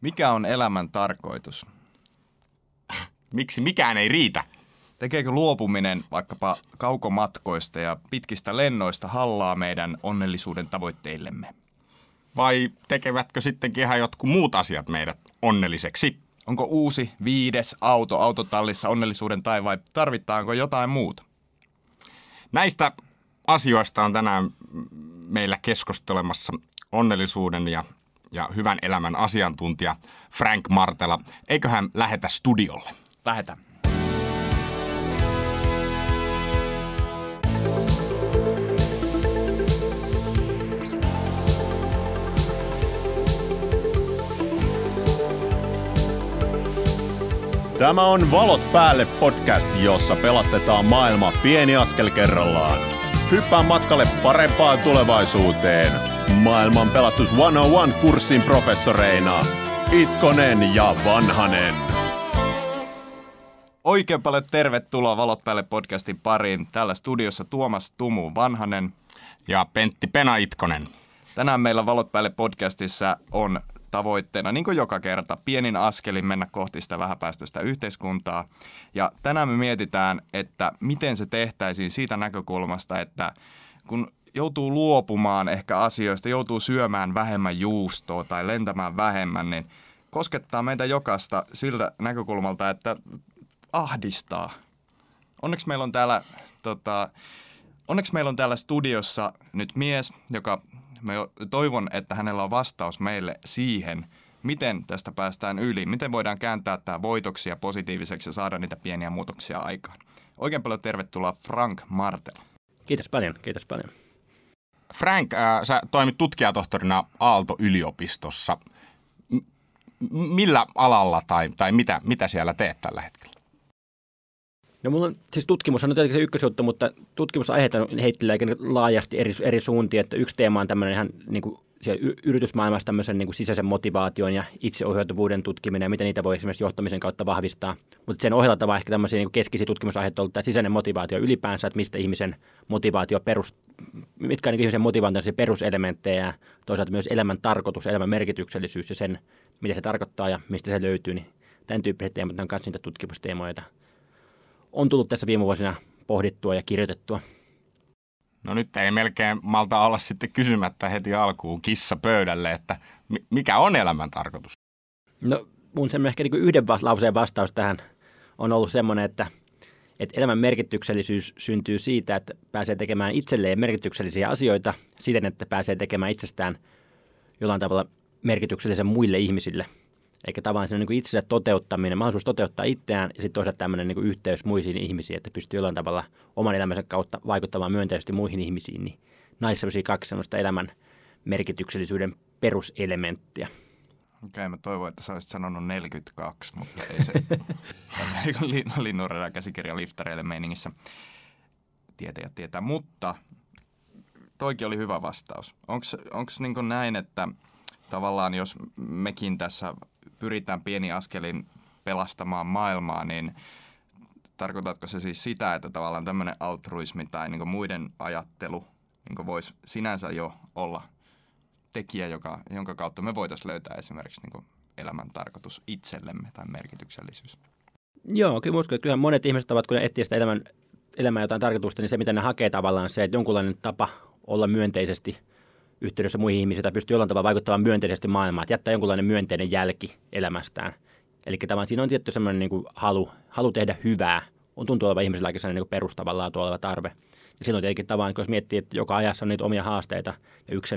Mikä on elämän tarkoitus? Miksi mikään ei riitä? Tekeekö luopuminen vaikkapa kaukomatkoista ja pitkistä lennoista hallaa meidän onnellisuuden tavoitteillemme? Vai tekevätkö sittenkin ihan jotkut muut asiat meidät onnelliseksi? Onko uusi viides auto autotallissa onnellisuuden tai vai tarvitaanko jotain muuta? Näistä asioista on tänään meillä keskustelemassa onnellisuuden ja, ja hyvän elämän asiantuntija Frank Martela. Eiköhän lähetä studiolle? Lähetä. Tämä on Valot päälle podcast, jossa pelastetaan maailma pieni askel kerrallaan. Hyppää matkalle parempaan tulevaisuuteen. Maailman pelastus 101-kurssin professoreina Itkonen ja Vanhanen. Oikein paljon tervetuloa Valot päälle podcastin pariin. Täällä studiossa Tuomas Tumu Vanhanen. Ja Pentti Pena Itkonen. Tänään meillä Valot päälle podcastissa on tavoitteena, niin kuin joka kerta, pienin askelin mennä kohti sitä vähäpäästöistä yhteiskuntaa. Ja tänään me mietitään, että miten se tehtäisiin siitä näkökulmasta, että kun joutuu luopumaan ehkä asioista, joutuu syömään vähemmän juustoa tai lentämään vähemmän, niin koskettaa meitä jokasta siltä näkökulmalta, että ahdistaa. Onneksi meillä on täällä, tota, onneksi meillä on täällä studiossa nyt mies, joka me toivon, että hänellä on vastaus meille siihen, miten tästä päästään yli, miten voidaan kääntää tämä voitoksi ja positiiviseksi ja saada niitä pieniä muutoksia aikaan. Oikein paljon tervetuloa Frank Martel. Kiitos paljon, kiitos paljon. Frank, äh, sä toimit tutkijatohtorina Aalto-yliopistossa. M- millä alalla tai, tai mitä, mitä siellä teet tällä hetkellä? No mulla on, siis tutkimus on tietenkin se ykkösjuttu, mutta tutkimusaiheita heittelee laajasti eri, eri suuntiin, että yksi teema on tämmöinen ihan niin kuin yritysmaailmassa tämmöisen niin kuin sisäisen motivaation ja itseohjautuvuuden tutkiminen ja miten niitä voi esimerkiksi johtamisen kautta vahvistaa. Mutta sen ohella tavalla ehkä tämmöisiä niin keskeisiä tutkimusaiheita on ollut tämä sisäinen motivaatio ylipäänsä, että mistä ihmisen motivaatio perus, mitkä on niin ihmisen motivaation peruselementtejä ja toisaalta myös elämän tarkoitus, elämän merkityksellisyys ja sen, mitä se tarkoittaa ja mistä se löytyy, niin tämän tyyppiset teemat on myös niitä tutkimusteemoja, on tullut tässä viime vuosina pohdittua ja kirjoitettua. No nyt ei melkein malta olla sitten kysymättä heti alkuun kissa pöydälle, että mikä on elämän tarkoitus? No mun semmoinen ehkä niin yhden lauseen vastaus tähän on ollut semmoinen, että, että elämän merkityksellisyys syntyy siitä, että pääsee tekemään itselleen merkityksellisiä asioita siten, että pääsee tekemään itsestään jollain tavalla merkityksellisen muille ihmisille – eikä tavallaan se niin itsensä toteuttaminen, mahdollisuus toteuttaa itseään ja sitten toisaalta tämmöinen niin yhteys muisiin ihmisiin, että pystyy jollain tavalla oman elämänsä kautta vaikuttamaan myönteisesti muihin ihmisiin, niin näissä kaksi semmoista elämän merkityksellisyyden peruselementtiä. Okei, mä toivon, että sä olisit sanonut 42, mutta ei se linnunradan käsikirja liftareille meiningissä tietäjät tietää. Mutta toikin oli hyvä vastaus. Onko niin näin, että tavallaan jos mekin tässä pyritään pieni askelin pelastamaan maailmaa, niin tarkoitatko se siis sitä, että tavallaan tämmöinen altruismi tai niin muiden ajattelu niin voisi sinänsä jo olla tekijä, joka, jonka kautta me voitaisiin löytää esimerkiksi niin elämän tarkoitus itsellemme tai merkityksellisyys? Joo, kyllä uskon, että kyllä monet ihmiset ovat, kun ne etsivät sitä elämän, elämää jotain tarkoitusta, niin se, mitä ne hakee tavallaan se, että jonkunlainen tapa olla myönteisesti – yhteydessä muihin ihmisiin tai pystyy jollain tavalla vaikuttamaan myönteisesti maailmaan, että jättää jonkunlainen myönteinen jälki elämästään. Eli tavallaan siinä on tietty semmoinen niin kuin halu, halu tehdä hyvää, on tuntuu olevan ihmisellä aika sellainen niin perustavalla laatu oleva tarve. Ja silloin tietenkin tavallaan, jos miettii, että joka ajassa on niitä omia haasteita, ja yksi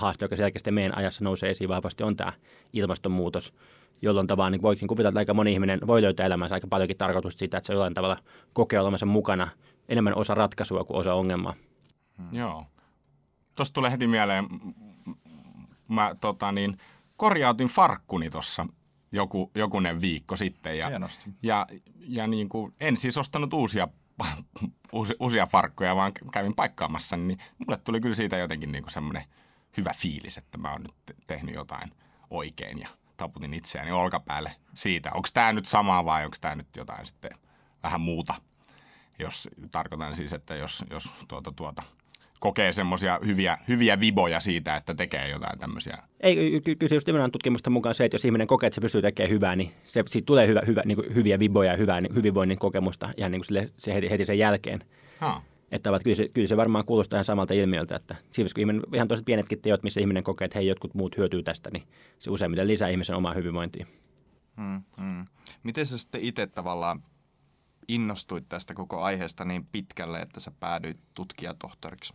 haaste, joka selkeästi meidän ajassa nousee esiin vahvasti, on tämä ilmastonmuutos, jolloin tavallaan niin voikin kuvitella, että aika moni ihminen voi löytää elämänsä aika paljonkin tarkoitusta siitä, että se jollain tavalla kokee olevansa mukana enemmän osa ratkaisua kuin osa ongelmaa. Hmm. Joo tuosta tulee heti mieleen, mä tota niin, korjautin farkkuni tuossa joku, jokunen viikko sitten. Ja, ja, ja niin kuin, en siis ostanut uusia, uusia, uusia farkkuja, vaan kävin paikkaamassa, niin mulle tuli kyllä siitä jotenkin niin kuin semmoinen hyvä fiilis, että mä oon nyt tehnyt jotain oikein ja taputin itseäni olkapäälle siitä. Onko tämä nyt sama vai onko tämä nyt jotain sitten vähän muuta? Jos tarkoitan siis, että jos, jos tuota, tuota, kokee semmoisia hyviä, hyviä viboja siitä, että tekee jotain tämmöisiä. Ei, ky- kyllä just nimenomaan tutkimusten mukaan se, että jos ihminen kokee, että se pystyy tekemään hyvää, niin se, siitä tulee hyvä, hyvä, niin kuin hyviä viboja ja hyvää niin hyvinvoinnin kokemusta ihan niin kuin sille, se heti, heti sen jälkeen. Ha. Että kyllä se, kyllä se varmaan kuulostaa ihan samalta ilmiöltä, että siinä kun ihminen, ihan toiset pienetkin teot, missä ihminen kokee, että hei, jotkut muut hyötyy tästä, niin se useimmiten lisää ihmisen omaa hyvinvointia. Hmm, hmm. Miten sä sitten itse tavallaan innostuit tästä koko aiheesta niin pitkälle, että sä päädyit tutkijatohtoriksi?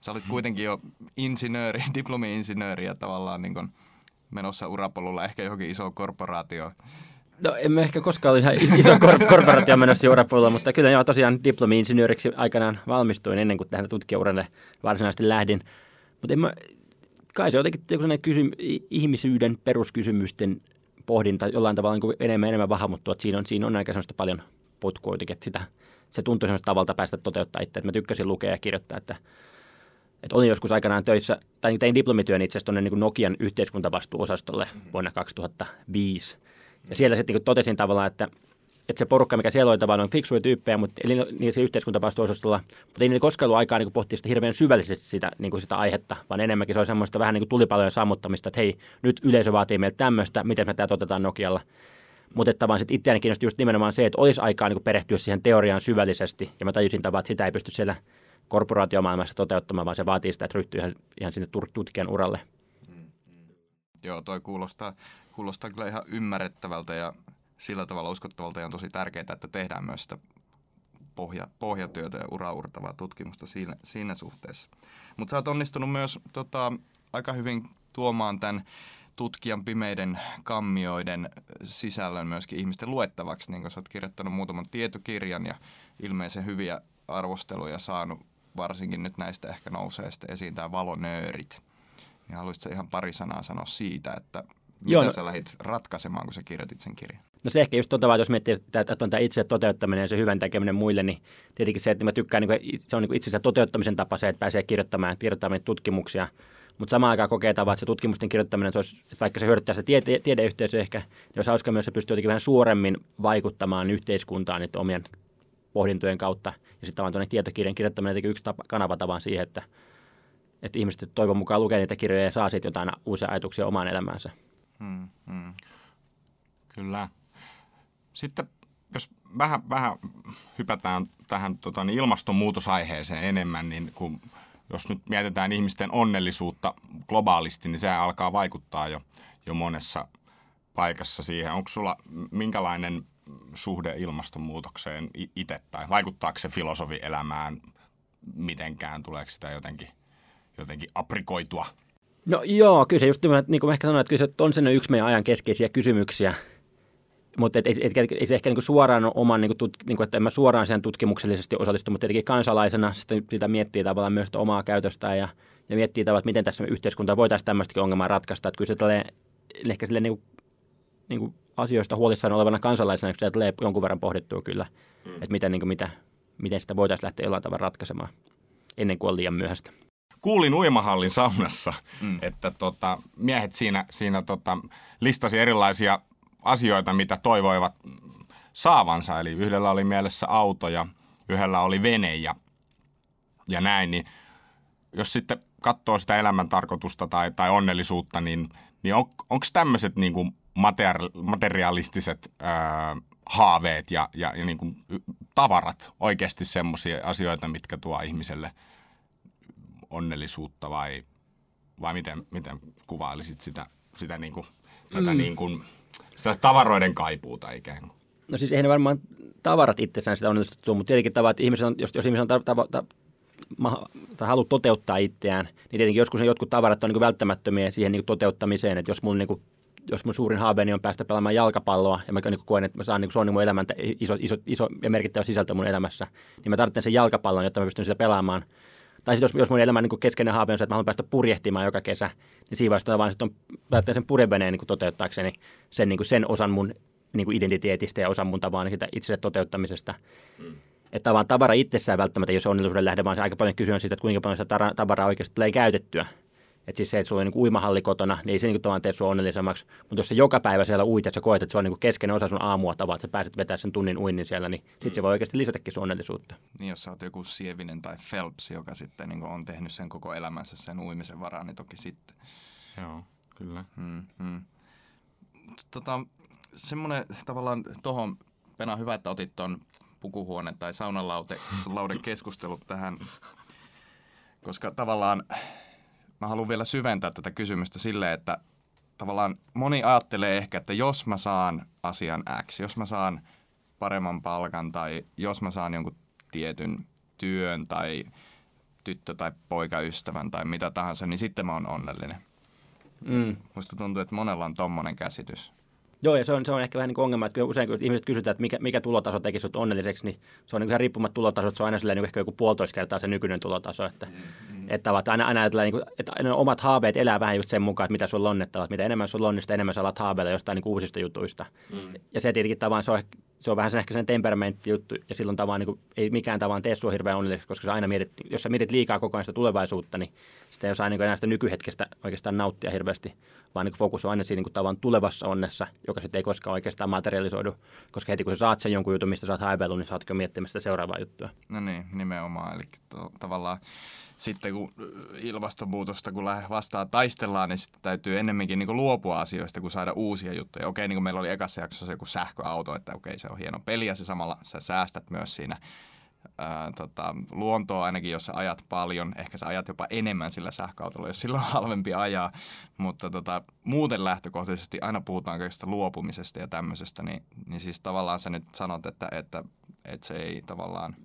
Sä olit kuitenkin jo insinööri, diplomi-insinööri ja tavallaan niin menossa urapolulla ehkä johonkin iso korporaatio. No emme ehkä koskaan ole ihan iso kor- korporaatio menossa urapolulla, mutta kyllä joo tosiaan diplomi-insinööriksi aikanaan valmistuin ennen kuin tähän tutkijauralle varsinaisesti lähdin. Mutta en mä, kai se on jotenkin kysy- ihmisyyden peruskysymysten pohdinta jollain tavalla niin enemmän enemmän vahvamuttua, että siinä on, siinä on aika semmoista paljon potkua jotenkin, että sitä, se tuntui semmoista tavalta päästä toteuttaa itse, että mä tykkäsin lukea ja kirjoittaa, että, että olin joskus aikanaan töissä, tai tein diplomityön itse asiassa niin Nokian yhteiskuntavastuuosastolle vuonna 2005. Ja siellä sitten niin totesin tavallaan, että että se porukka, mikä siellä oli tavallaan, on fiksuja tyyppejä, mutta eli niin se yhteiskuntavastuuosastolla, mutta ei niillä koskaan ollut aikaa niin pohtia sitä hirveän syvällisesti sitä, niin kuin sitä aihetta, vaan enemmänkin se oli semmoista vähän niin kuin tulipalojen sammuttamista, että hei, nyt yleisö vaatii meiltä tämmöistä, miten me tämä otetaan Nokialla. Mutta että vaan sitten itseäni kiinnosti just nimenomaan se, että olisi aikaa niin perehtyä siihen teoriaan syvällisesti, ja mä tajusin tavallaan, että sitä ei pysty siellä korporaatiomaailmassa toteuttamaan, vaan se vaatii sitä, että ryhtyy ihan, ihan sinne tutkijan uralle. Joo, toi kuulostaa, kuulostaa kyllä ihan ymmärrettävältä ja sillä tavalla uskottavalta ja on tosi tärkeää, että tehdään myös sitä pohja, pohjatyötä ja uraurtavaa tutkimusta siinä, siinä suhteessa. Mutta sä oot onnistunut myös tota, aika hyvin tuomaan tämän tutkijan pimeiden kammioiden sisällön myöskin ihmisten luettavaksi, niin kuin sä oot kirjoittanut muutaman tietokirjan ja ilmeisen hyviä arvosteluja saanut, varsinkin nyt näistä ehkä nousee sitten esiin tämä valonöörit. Niin haluaisitko ihan pari sanaa sanoa siitä, että mitä Joo, no, sä lähdit ratkaisemaan, kun sä kirjoitit sen kirjan? No se ehkä just vaan, jos miettii, että, että on tämä itse toteuttaminen ja se hyvän tekeminen muille, niin tietenkin se, että mä tykkään, niin kuin, se on niin itsensä toteuttamisen tapa se, että pääsee kirjoittamaan, kirjoittamaan tutkimuksia. Mutta samaan aikaan kokee tavallaan, että se tutkimusten kirjoittaminen, se olisi, että vaikka se hyödyttää sitä tiede, tiedeyhteisöä ehkä, niin olisi hauska myös, että se pystyy jotenkin vähän suoremmin vaikuttamaan yhteiskuntaan niiden omien pohdintojen kautta. Ja sitten tavallaan tietokirjan kirjoittaminen on yksi tapa, kanava tavan siihen, että, että ihmiset toivon mukaan lukee niitä kirjoja ja saa sitten jotain uusia ajatuksia omaan elämäänsä. Hmm, hmm. Kyllä. Sitten jos vähän, vähän hypätään tähän tota, niin ilmastonmuutosaiheeseen enemmän, niin kun, jos nyt mietitään ihmisten onnellisuutta globaalisti, niin se alkaa vaikuttaa jo, jo monessa paikassa siihen. Onko sulla minkälainen suhde ilmastonmuutokseen itse tai vaikuttaako se filosofi elämään mitenkään? Tuleeko sitä jotenkin, jotenkin aprikoitua? No joo, kyllä se just niin kuin ehkä sanoin, että kyllä se on sen yksi meidän ajan keskeisiä kysymyksiä – mutta et, et, et, ei se ehkä niinku suoraan ole oman, niinku tut, niinku, että en mä suoraan sen tutkimuksellisesti osallistu, mutta tietenkin kansalaisena sitten sitä miettii tavallaan myös omaa käytöstään ja, ja miettii tavallaan, että miten tässä yhteiskunta voitaisiin tämmöistäkin ongelmaa ratkaista. Että kyllä se tälle, ehkä sille niinku, niinku asioista huolissaan olevana kansalaisena, kun se tulee jonkun verran pohdittua kyllä, mm. että miten, niinku, mitä, miten sitä voitaisiin lähteä jollain tavalla ratkaisemaan ennen kuin on liian myöhäistä. Kuulin uimahallin saunassa, mm. että tota, miehet siinä, siinä tota, listasi erilaisia asioita, mitä toivoivat saavansa. Eli yhdellä oli mielessä auto ja yhdellä oli vene ja, ja näin. Niin jos sitten katsoo sitä elämän tarkoitusta tai, tai onnellisuutta, niin, niin on, onko tämmöiset niin kuin materi- materialistiset ää, haaveet ja, ja, ja niin kuin tavarat oikeasti semmoisia asioita, mitkä tuo ihmiselle onnellisuutta vai, vai miten, miten kuvailisit sitä, sitä niin kuin, tätä mm. niin kuin sitä tavaroiden kaipuuta ikään kuin. No siis eihän varmaan tavarat itsessään sitä onnellisuutta tuo, mutta tietenkin tavat, ihmiset on, jos, jos ihmiset on ta, ta, ma, tai halu toteuttaa itseään, niin tietenkin joskus ne jotkut tavarat on niin välttämättömiä siihen niin toteuttamiseen, että jos mun niin kuin, jos mun suurin haaveeni on päästä pelaamaan jalkapalloa ja mä niin koen, että mä saan, niin kuin, se on niin mun elämän iso, iso, iso ja merkittävä sisältö mun elämässä, niin mä tarvitsen sen jalkapallon, jotta mä pystyn sitä pelaamaan. Tai sitten jos, jos mun elämän niin keskeinen haave on se, että mä haluan päästä purjehtimaan joka kesä, niin siinä vaiheessa vaan on päättää sen purjeveneen niin toteuttaakseni sen, niin kuin sen osan mun niin kuin identiteetistä ja osan mun tavallaan sitä itselle toteuttamisesta. Mm. Että vaan tavara itsessään välttämättä, jos onnellisuuden lähde, vaan se aika paljon kysyä siitä, että kuinka paljon sitä tavaraa oikeasti tulee käytettyä. Että siis se, että sulla on niin uimahalli kotona, niin ei se niin tavallaan tee sinua onnellisemmaksi. Mutta jos se joka päivä siellä uit, että sä koet, että se on niin keskeinen osa sun aamua tavallaan, että sä pääset vetämään sen tunnin uinnin siellä, niin sitten se voi oikeasti lisätäkin sun onnellisuutta. Niin, jos sä oot joku Sievinen tai Phelps, joka sitten niin on tehnyt sen koko elämänsä sen uimisen varaan, niin toki sitten. Joo, kyllä. Hmm, hmm. Tota, semmoinen tavallaan tuohon, Pena, hyvä, että otit tuon pukuhuone tai saunalauden keskustelut tähän, koska tavallaan mä haluan vielä syventää tätä kysymystä silleen, että tavallaan moni ajattelee ehkä, että jos mä saan asian X, jos mä saan paremman palkan tai jos mä saan jonkun tietyn työn tai tyttö- tai poikaystävän tai mitä tahansa, niin sitten mä oon onnellinen. Mm. Musta tuntuu, että monella on tommonen käsitys. Joo, ja se on, se on ehkä vähän niin kuin ongelma, että usein kun ihmiset kysytään, että mikä, mikä tulotaso tekisi sinut onnelliseksi, niin se on niin ihan riippumatta tulotasot, se on aina silleen, niin ehkä joku puolitoista kertaa se nykyinen tulotaso. Että, mm-hmm. että aina, aina ajatellaan, niin kuin, että aina omat haaveet elää vähän just sen mukaan, että mitä sulla on, että mitä enemmän sulla on, niin sitä enemmän sä alat haaveilla jostain niin uusista jutuista. Mm. Ja se tietenkin tavallaan se on, se on vähän sen ehkä sen temperamenttijuttu, ja silloin tavallaan niin kuin, ei mikään tavallaan tee sinua hirveän onnelliseksi, koska sä aina mietit, jos sä mietit liikaa koko ajan sitä tulevaisuutta, niin sitä ei osaa niin enää sitä nykyhetkestä oikeastaan nauttia hirveästi, vaan niin fokus on aina siinä niin tavan tulevassa onnessa, joka sitten ei koskaan oikeastaan materialisoidu, koska heti kun sä saat sen jonkun jutun, mistä sä oot haivellut, niin saatko miettimään sitä seuraavaa juttua. No niin, nimenomaan. Eli to, tavallaan sitten kun ilmastonmuutosta kun vastaa taistellaan, niin sitten täytyy ennemminkin niin luopua asioista, kuin saada uusia juttuja. Okei, niin kuin meillä oli ekassa jaksossa joku sähköauto, että okei, se on hieno peli ja se samalla sä säästät myös siinä ää, tota, luontoa ainakin, jos sä ajat paljon. Ehkä sä ajat jopa enemmän sillä sähköautolla, jos sillä on halvempi ajaa. Mutta tota, muuten lähtökohtaisesti aina puhutaan kaikesta luopumisesta ja tämmöisestä, niin, niin siis tavallaan sä nyt sanot, että, että, että se ei tavallaan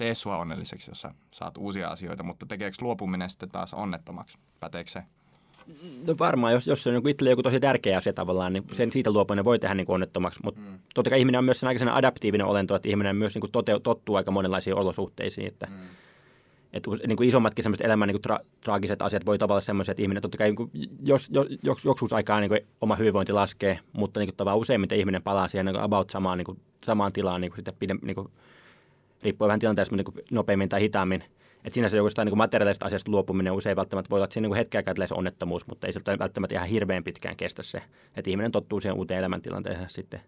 tee sua onnelliseksi, jos sä saat uusia asioita, mutta tekeekö luopuminen sitten taas onnettomaksi? Päteekö se? No varmaan, jos, jos se on joku itselle joku tosi tärkeä asia tavallaan, niin sen siitä luopuminen voi tehdä niin kuin onnettomaksi. Mutta mm. totta kai ihminen on myös sen aika adaptiivinen olento, että ihminen myös niin kuin tote, tottuu aika monenlaisiin olosuhteisiin. Että, mm. että niin kuin isommatkin sellaiset elämän niin kuin tra, traagiset asiat voi tavallaan semmoisia, että ihminen totta kai, niin kuin, jos, jos, jos joksuus aikaa niin kuin oma hyvinvointi laskee, mutta niin kuin, tavallaan useimmiten ihminen palaa siihen niin kuin about samaan, niin kuin, samaan tilaan niin kuin, sitten pide, niin kuin, riippuu vähän tilanteesta, niin nopeammin tai hitaammin. Että siinä se jostain niin materiaalisesta asiasta luopuminen usein välttämättä voi olla, että siinä niin hetkeä se onnettomuus, mutta ei siltä välttämättä ihan hirveän pitkään kestä se. Että ihminen tottuu siihen uuteen elämäntilanteeseen sitten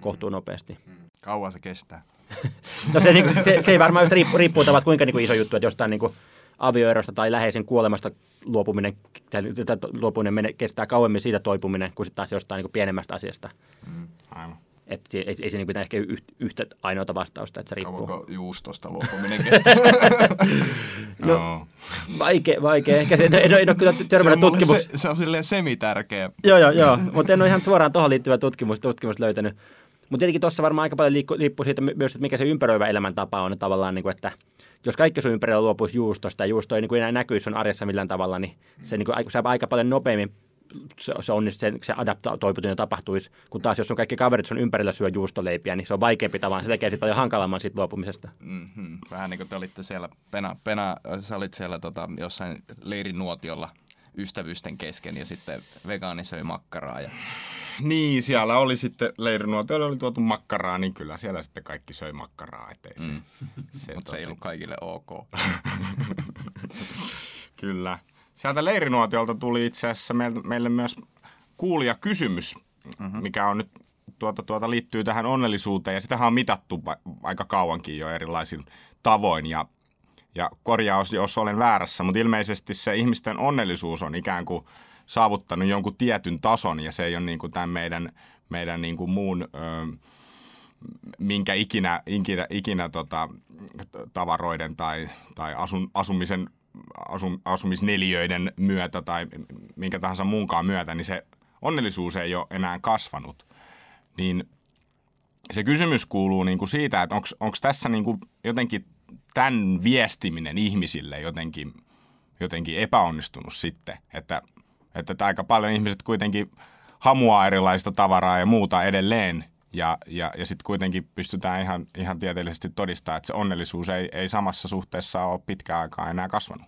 kohtuu nopeasti. Mm. Kauan se kestää? no se, niin, se, se, ei varmaan just riippuu, riippuu tavat, kuinka niin kuin iso juttu, että jostain niin kuin avioerosta tai läheisen kuolemasta luopuminen, luopuminen mene, kestää kauemmin siitä toipuminen kuin sitten taas jostain niin kuin pienemmästä asiasta. Mm, aivan. Et ei, ei se niin ehkä yhtä ainoata vastausta, että se riippuu. Kauanko juustosta luopuminen kestää? no, vaikea, vaikea. Ehkä se, en, en, en ole kyllä törmännyt tutkimus. Se, se on silleen semitärkeä. joo, joo, joo. Mutta en ole ihan suoraan tuohon liittyvä tutkimus, tutkimus löytänyt. Mutta tietenkin tuossa varmaan aika paljon liippuu siitä myös, että mikä se ympäröivä elämäntapa on tavallaan, niin kuin, että jos kaikki sun ympärillä luopuisi juustosta ja juusto ei niin kuin enää näkyisi sun arjessa millään tavalla, niin se niin kuin, sä aika paljon nopeammin se, se, on, se, se adaptoituminen tapahtuisi, kun taas jos on kaikki kaverit sun ympärillä syö juustoleipiä, niin se on vaikeampi tavallaan, se tekee sitten paljon hankalamman siitä luopumisesta. Mm-hmm. Vähän niin kuin te olitte siellä, Pena, Pena sä olit siellä tota, jossain leirinuotiolla ystävysten kesken ja sitten vegaani söi makkaraa. Ja... Niin, siellä oli sitten leirinuotiolla oli tuotu makkaraa, niin kyllä siellä sitten kaikki söi makkaraa. Ettei se, mm. se, Mutta se ei ollut kaikille ok. kyllä. Sieltä leirinuotiolta tuli itse asiassa meille, meille myös kuulija kysymys, mm-hmm. mikä on nyt tuota, tuota, liittyy tähän onnellisuuteen. Ja sitähän on mitattu aika kauankin jo erilaisin tavoin. Ja, ja korjaus, jos olen väärässä, mutta ilmeisesti se ihmisten onnellisuus on ikään kuin saavuttanut jonkun tietyn tason. Ja se ei ole niin kuin tämän meidän, meidän niin kuin muun... Ö, minkä ikinä, ikinä, ikinä tota, tavaroiden tai, tai asun, asumisen asum, asumisneliöiden myötä tai minkä tahansa muunkaan myötä, niin se onnellisuus ei ole enää kasvanut. Niin se kysymys kuuluu niin kuin siitä, että onko tässä niin kuin jotenkin tämän viestiminen ihmisille jotenkin, jotenkin epäonnistunut sitten, että, että aika paljon ihmiset kuitenkin hamuaa erilaista tavaraa ja muuta edelleen ja, ja, ja sitten kuitenkin pystytään ihan, ihan tieteellisesti todistamaan, että se onnellisuus ei, ei samassa suhteessa ole pitkään aikaa enää kasvanut.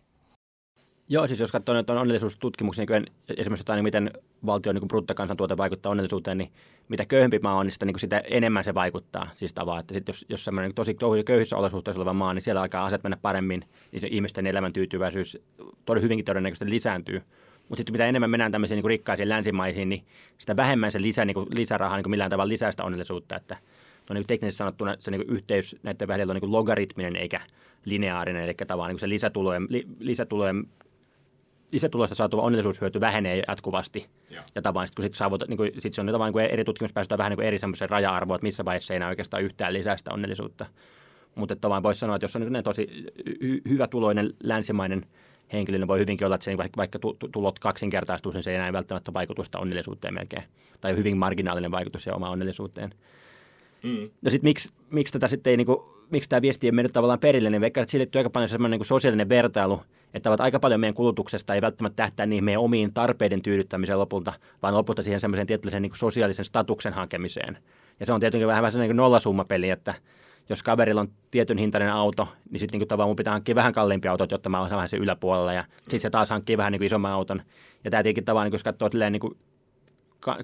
Joo, siis jos katsoo nyt onnellisuustutkimuksia, niin esimerkiksi jotain, niin miten valtion niin bruttokansantuote vaikuttaa onnellisuuteen, niin mitä köyhempi maa on, niin sitä, niin sitä enemmän se vaikuttaa. Siis tavallaan, että sit jos, jos semmoinen niin tosi köyhissä olosuhteissa oleva maa, niin siellä alkaa aset mennä paremmin, niin se ihmisten elämän tyytyväisyys todella hyvinkin todennäköisesti lisääntyy. Mutta sitten mitä enemmän mennään tämmöisiin niin rikkaisiin länsimaisiin, niin sitä vähemmän se lisä, niin kuin lisäraha niin kuin millään tavalla lisää sitä onnellisuutta. Että on niin teknisesti sanottuna se niin yhteys näiden välillä on niin logaritminen eikä lineaarinen, eli tavallaan niin se lisätulojen, li, lisätulojen lisätuloista saatu onnellisuushyöty vähenee jatkuvasti. Joo. Ja tavallaan sit, kun sit saavuta, niin kuin, sit se on tavallaan niin eri tutkimuspäästöjä vähän niin kuin eri semmoisen raja-arvoa, että missä vaiheessa ei enää oikeastaan yhtään lisää sitä onnellisuutta. Mutta tavallaan voisi sanoa, että jos on niin tosi hy- hyvä tuloinen länsimainen henkilö, niin voi hyvinkin olla, että se, vaikka, tulot kaksinkertaistuu, niin se ei enää välttämättä vaikutusta onnellisuuteen melkein. Tai hyvin marginaalinen vaikutus ja oma onnellisuuteen. Mm. No sitten miksi, miksi tätä sitten ei, niin kuin, miksi tämä viesti ei mennyt tavallaan perille, niin vaikka sille aika paljon semmoinen niin sosiaalinen vertailu, että aika paljon meidän kulutuksesta ei välttämättä tähtää niihin meidän omiin tarpeiden tyydyttämiseen lopulta, vaan lopulta siihen semmoiseen tietynlaisen niin sosiaalisen statuksen hakemiseen. Ja se on tietenkin vähän sellainen niin nollasummapeli, että jos kaverilla on tietyn hintainen auto, niin sitten niin tavallaan mun pitää hankkia vähän kalliimpia autoja, jotta mä olen vähän sen yläpuolella. Ja sitten se taas hankkii vähän niin kuin isomman auton. Ja tämä tietenkin tavallaan, niin jos katsoo niin kuin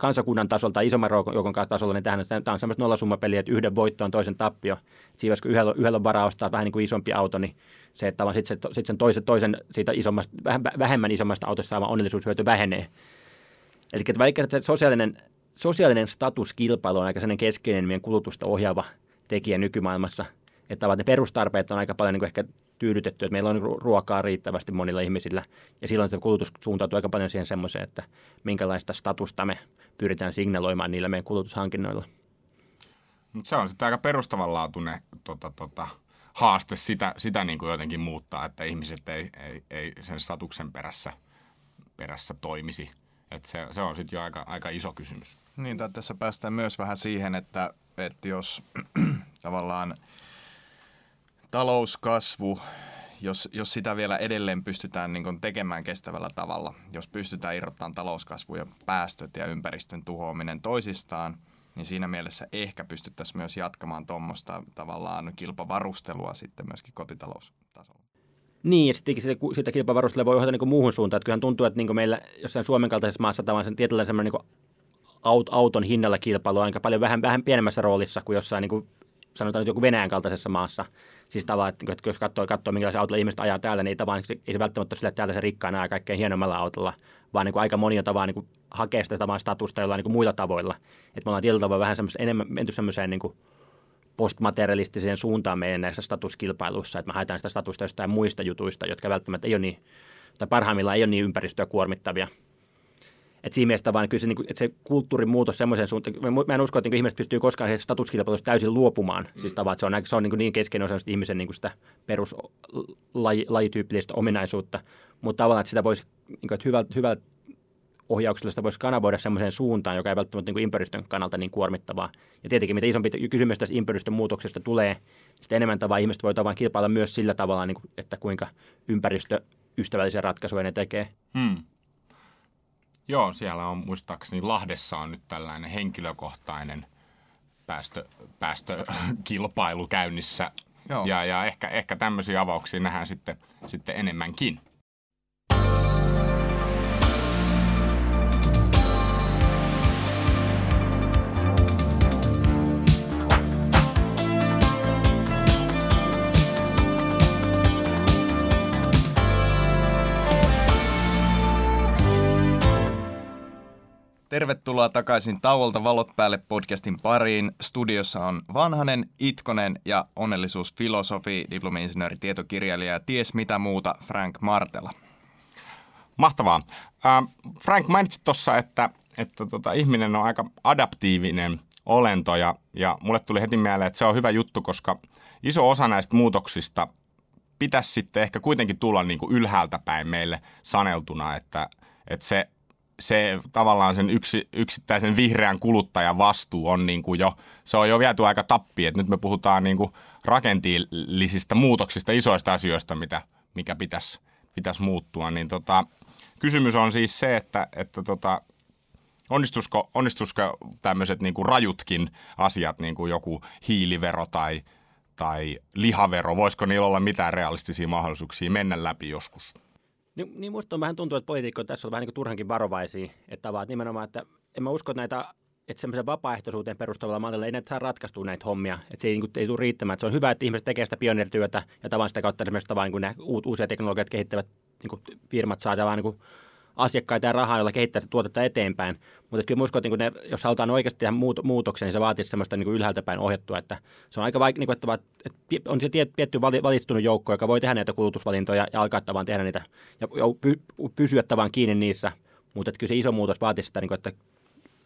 kansakunnan tasolla tai isomman joukon tasolla, niin tämähän, tämä on semmoista nollasummapeliä, että yhden voitto on toisen tappio. Siinä kun yhdellä, yhdellä on varaa ostaa vähän niin kuin isompi auto, niin se, että sitten se, sit sen toisen, toisen siitä isommasta, vähemmän isommasta autosta saama onnellisuushyöty vähenee. Eli että vaikka että sosiaalinen, sosiaalinen statuskilpailu on aika keskeinen meidän kulutusta ohjaava tekijä nykymaailmassa, että ne perustarpeet on aika paljon niin kuin ehkä tyydytetty, että meillä on ruokaa riittävästi monilla ihmisillä. Ja silloin se kulutus suuntautuu aika paljon siihen semmoiseen, että minkälaista statusta me pyritään signaloimaan niillä meidän kulutushankinnoilla. Mutta se on sitten aika perustavanlaatuinen tota, tota, haaste sitä, sitä niin kuin jotenkin muuttaa, että ihmiset ei, ei, ei sen statuksen perässä, perässä toimisi. Et se, se on sitten jo aika, aika iso kysymys. Niin, tässä päästään myös vähän siihen, että, että jos tavallaan – talouskasvu, jos, jos sitä vielä edelleen pystytään niin tekemään kestävällä tavalla, jos pystytään irrottamaan talouskasvu ja päästöt ja ympäristön tuhoaminen toisistaan, niin siinä mielessä ehkä pystyttäisiin myös jatkamaan tuommoista tavallaan kilpavarustelua sitten myöskin kotitaloustasolla. Niin, ja sitten sitä kilpavarustelua voi ohjata niin muuhun suuntaan. Että kyllähän tuntuu, että niin meillä jossain Suomen kaltaisessa maassa tavallaan sen tietynlainen semmoinen niin auton hinnalla kilpailu on aika paljon vähän, vähän pienemmässä roolissa kuin jossain niin kuin, sanotaan nyt joku Venäjän kaltaisessa maassa – Siis tavallaan, että, että jos katsoo, katsoo minkälaisia autolla ihmiset ajaa täällä, niin tavallaan, ei se välttämättä ole sillä, että täällä se rikkaana ajaa kaikkein hienommalla autolla, vaan niin kuin aika moni on niin hakee sitä tavallaan statusta jollain niin kuin muilla tavoilla. Että me ollaan tietyllä tavalla vähän enemmän menty semmoiseen niin kuin postmaterialistiseen suuntaan meidän näissä statuskilpailuissa, että me haetaan sitä statusta jostain muista jutuista, jotka välttämättä ei ole niin, tai parhaimmillaan ei ole niin ympäristöä kuormittavia. Et siinä mielessä vaan kyllä se, niin kuin, että se kulttuurin muutos semmoisen suuntaan, mä en usko, että niin ihmiset pystyy koskaan statuskilpailusta täysin luopumaan. Mm. Siis tavallaan, että se on, se on niin, niin keskeinen osa ihmisen niin kuin sitä peruslajityypillistä ominaisuutta, mutta tavallaan, että sitä voisi, niin kuin, että hyvä, hyvä ohjauksella sitä voisi kanavoida semmoiseen suuntaan, joka ei välttämättä niin ympäristön kannalta niin kuormittavaa. Ja tietenkin mitä isompi kysymys tästä ympäristön muutoksesta tulee, sitä enemmän tavalla ihmiset voi tavallaan kilpailla myös sillä tavalla, niin kuin, että kuinka ympäristöystävällisiä ratkaisuja ne tekee. Hmm. Joo, siellä on muistaakseni Lahdessa on nyt tällainen henkilökohtainen päästö, päästökilpailu käynnissä. Joo. Ja, ja ehkä, ehkä tämmöisiä avauksia nähdään sitten, sitten enemmänkin. Tervetuloa takaisin Tauolta valot päälle podcastin pariin. Studiossa on Vanhanen, Itkonen ja onnellisuusfilosofi, diplomi-insinööri, tietokirjailija ja ties mitä muuta Frank Martela. Mahtavaa. Äh, Frank, mainitsit tuossa, että, että tota, ihminen on aika adaptiivinen olento ja, ja mulle tuli heti mieleen, että se on hyvä juttu, koska iso osa näistä muutoksista pitäisi sitten ehkä kuitenkin tulla niin kuin ylhäältä päin meille saneltuna, että, että se se tavallaan sen yksi, yksittäisen vihreän kuluttajan vastuu on niin kuin jo, se on jo viety aika tappi, että nyt me puhutaan niin kuin rakenteellisista muutoksista, isoista asioista, mitä, mikä pitäisi, pitäisi muuttua, niin tota, kysymys on siis se, että, että tota, onnistusko, onnistusko tämmöiset niin kuin rajutkin asiat, niin kuin joku hiilivero tai, tai lihavero, voisiko niillä olla mitään realistisia mahdollisuuksia mennä läpi joskus? Niin, niin musta on vähän tuntuu, että poliitikko tässä on vähän niin kuin turhankin varovaisia. Että vaan nimenomaan, että en mä usko, että näitä että semmoisen vapaaehtoisuuteen perustuvalla mallilla ei näitä saa ratkaistua näitä hommia. Että se ei, niin kuin, ei tule riittämään. Että se on hyvä, että ihmiset tekee sitä pioneerityötä ja tavan sitä kautta esimerkiksi tavan, niin kuin uusia teknologioita kehittävät niin kuin firmat saa vaan niin asiakkaita ja rahaa, jolla kehittää sitä tuotetta eteenpäin. Mutta kyllä uskon, että niin ne, jos halutaan oikeasti tehdä muut, muutoksen, niin se vaatii semmoista niin ylhäältä päin ohjattua. Että se on aika vaikea, niin että, että on se tietty valittunut joukko, joka voi tehdä näitä kulutusvalintoja ja alkaa tavallaan tehdä niitä ja py, pysyä tavallaan kiinni niissä. Mutta kyllä se iso muutos vaatii sitä, niin kuin, että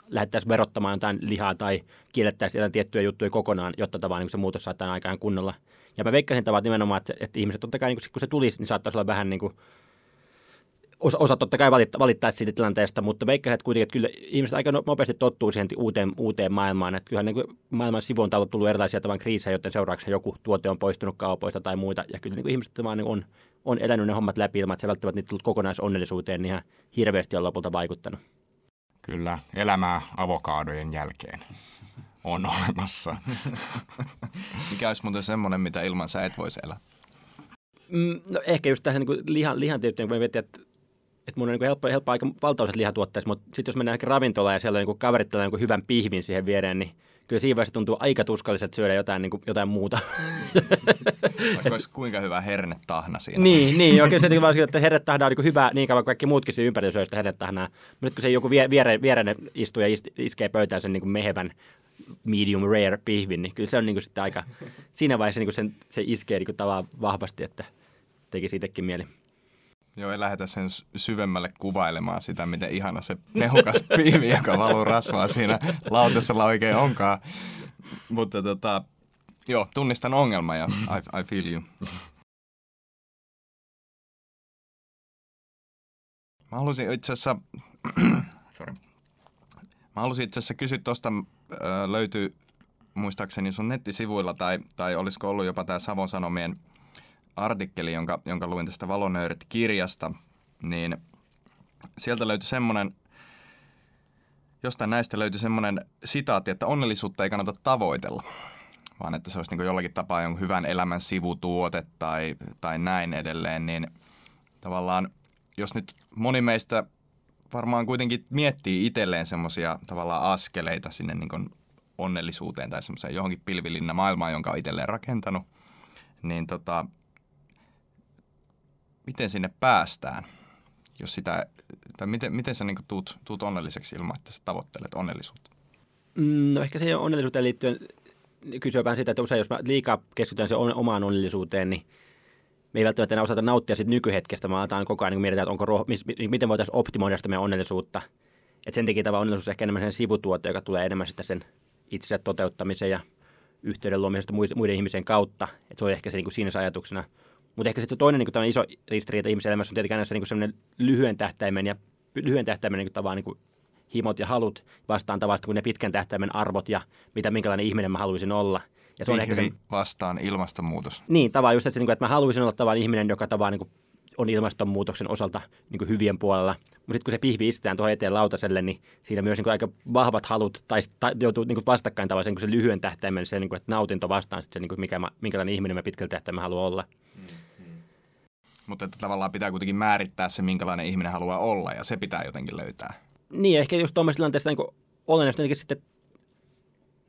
lähdettäisiin verottamaan jotain lihaa tai kiellettäisiin jotain tiettyjä juttuja kokonaan, jotta tavallaan niin se muutos saattaa aikaan kunnolla. Ja mä veikkasin tavallaan nimenomaan, että, että ihmiset totta kai, niin kun se tulisi, niin saattaisi olla vähän niin kuin osa, osa totta kai valittaa, valittaa siitä tilanteesta, mutta veikkaisin, että kuitenkin, että kyllä ihmiset aika no, nopeasti tottuu siihen uuteen, uuteen maailmaan. Että kyllähän niin maailman sivuun on tullut erilaisia tavan kriisejä, joiden seurauksena joku tuote on poistunut kaupoista tai muita. Ja kyllä niin kuin ihmiset vaan niin on, on elänyt ne hommat läpi ilman, että se välttämättä niitä tullut kokonaisonnellisuuteen niin ihan hirveästi on lopulta vaikuttanut. Kyllä, elämää avokaadojen jälkeen on olemassa. Mikä olisi muuten semmoinen, mitä ilman sä et voisi elää? Mm, no ehkä just tähän niin lihan, lihan tietysti, voi miettiä, että että mun on niin helppo, helppo aika valtausat lihatuotteet, mutta sitten jos mennään ravintolaan ja siellä on niin kaverit niin hyvän pihvin siihen viereen, niin kyllä siinä vaiheessa tuntuu aika tuskalliset syödä jotain, niin kuin, jotain muuta. Vaikka olisi kuinka hyvä hernetahna siinä. niin, niin joo, kyllä se niin vaan että hernetahna on niin hyvä niin kauan kuin kaikki muutkin siinä ympärillä syö sitä hernetahnaa. Mutta kun se joku viereen, viereen istuu ja iskee pöytään sen niin kuin mehevän medium rare pihvin, niin kyllä se on niin kuin sitten aika, siinä vaiheessa niin kuin sen, se iskee niin kuin tavallaan vahvasti, että teki siitäkin mieli. Joo, ei lähdetä sen syvemmälle kuvailemaan sitä, miten ihana se mehukas piivi, joka valuu rasvaa siinä lautasella oikein onkaan. Mutta tota, joo, tunnistan ongelman ja I, I feel you. Mä halusin itse asiassa, sorry. Mä halusin itse asiassa kysyä tuosta, löytyy muistaakseni sun nettisivuilla tai, tai olisiko ollut jopa tämä Savon Sanomien – artikkeli, jonka, jonka luin tästä Valonöörit-kirjasta, niin sieltä löytyi semmoinen, jostain näistä löytyi semmoinen sitaatti, että onnellisuutta ei kannata tavoitella, vaan että se olisi niin jollakin tapaa jonkun hyvän elämän sivutuote tai, tai näin edelleen, niin tavallaan jos nyt moni meistä varmaan kuitenkin miettii itselleen semmoisia tavallaan askeleita sinne niin onnellisuuteen tai semmoiseen johonkin pilvilinna maailmaan, jonka on itselleen rakentanut, niin tota, miten sinne päästään, jos sitä, tai miten, miten sä niin tuut, tuut onnelliseksi ilman, että sä tavoittelet onnellisuutta? Mm, no ehkä se onnellisuuteen liittyen kysyä vähän sitä, että usein jos mä liikaa keskitytään se omaan onnellisuuteen, niin me ei välttämättä enää osata nauttia siitä nykyhetkestä, vaan aletaan koko ajan niin mietitään, että onko roh- miten voitaisiin optimoida sitä meidän onnellisuutta. Et sen takia tämä onnellisuus ehkä enemmän sen sivutuote, joka tulee enemmän sitä sen itsensä toteuttamisen ja yhteyden luomisesta muiden ihmisen kautta. Et se on ehkä se niin kuin siinä ajatuksena – mutta ehkä sitten toinen niin kuin iso ristiriita ihmisen elämässä on tietenkin aina se niin sellainen lyhyen tähtäimen ja lyhyen tähtäimen niin kuin, niin kuin himot ja halut vastaan tavallaan kuin ne pitkän tähtäimen arvot ja mitä, minkälainen ihminen mä haluaisin olla. Ja se on ehkä se, vastaan ilmastonmuutos. Niin, tavallaan just, että, se, niin kuin, että mä haluaisin olla tavallaan ihminen, joka tavallaan niin kuin, on ilmastonmuutoksen osalta niin kuin hyvien puolella. Mutta sitten kun se pihvi istetään tuohon eteen lautaselle, niin siinä myös niin kuin aika vahvat halut tai, tai joutuu niin kuin vastakkain tavallaan niin se lyhyen tähtäimen, se niin kuin, että nautinto vastaan sit se, niin kuin mikä mä, minkälainen ihminen mä pitkällä tähtäimellä haluan olla. Mutta että tavallaan pitää kuitenkin määrittää se, minkälainen ihminen haluaa olla, ja se pitää jotenkin löytää. Niin, ehkä just tuommoisessa tilanteessa niin olennaista sitten,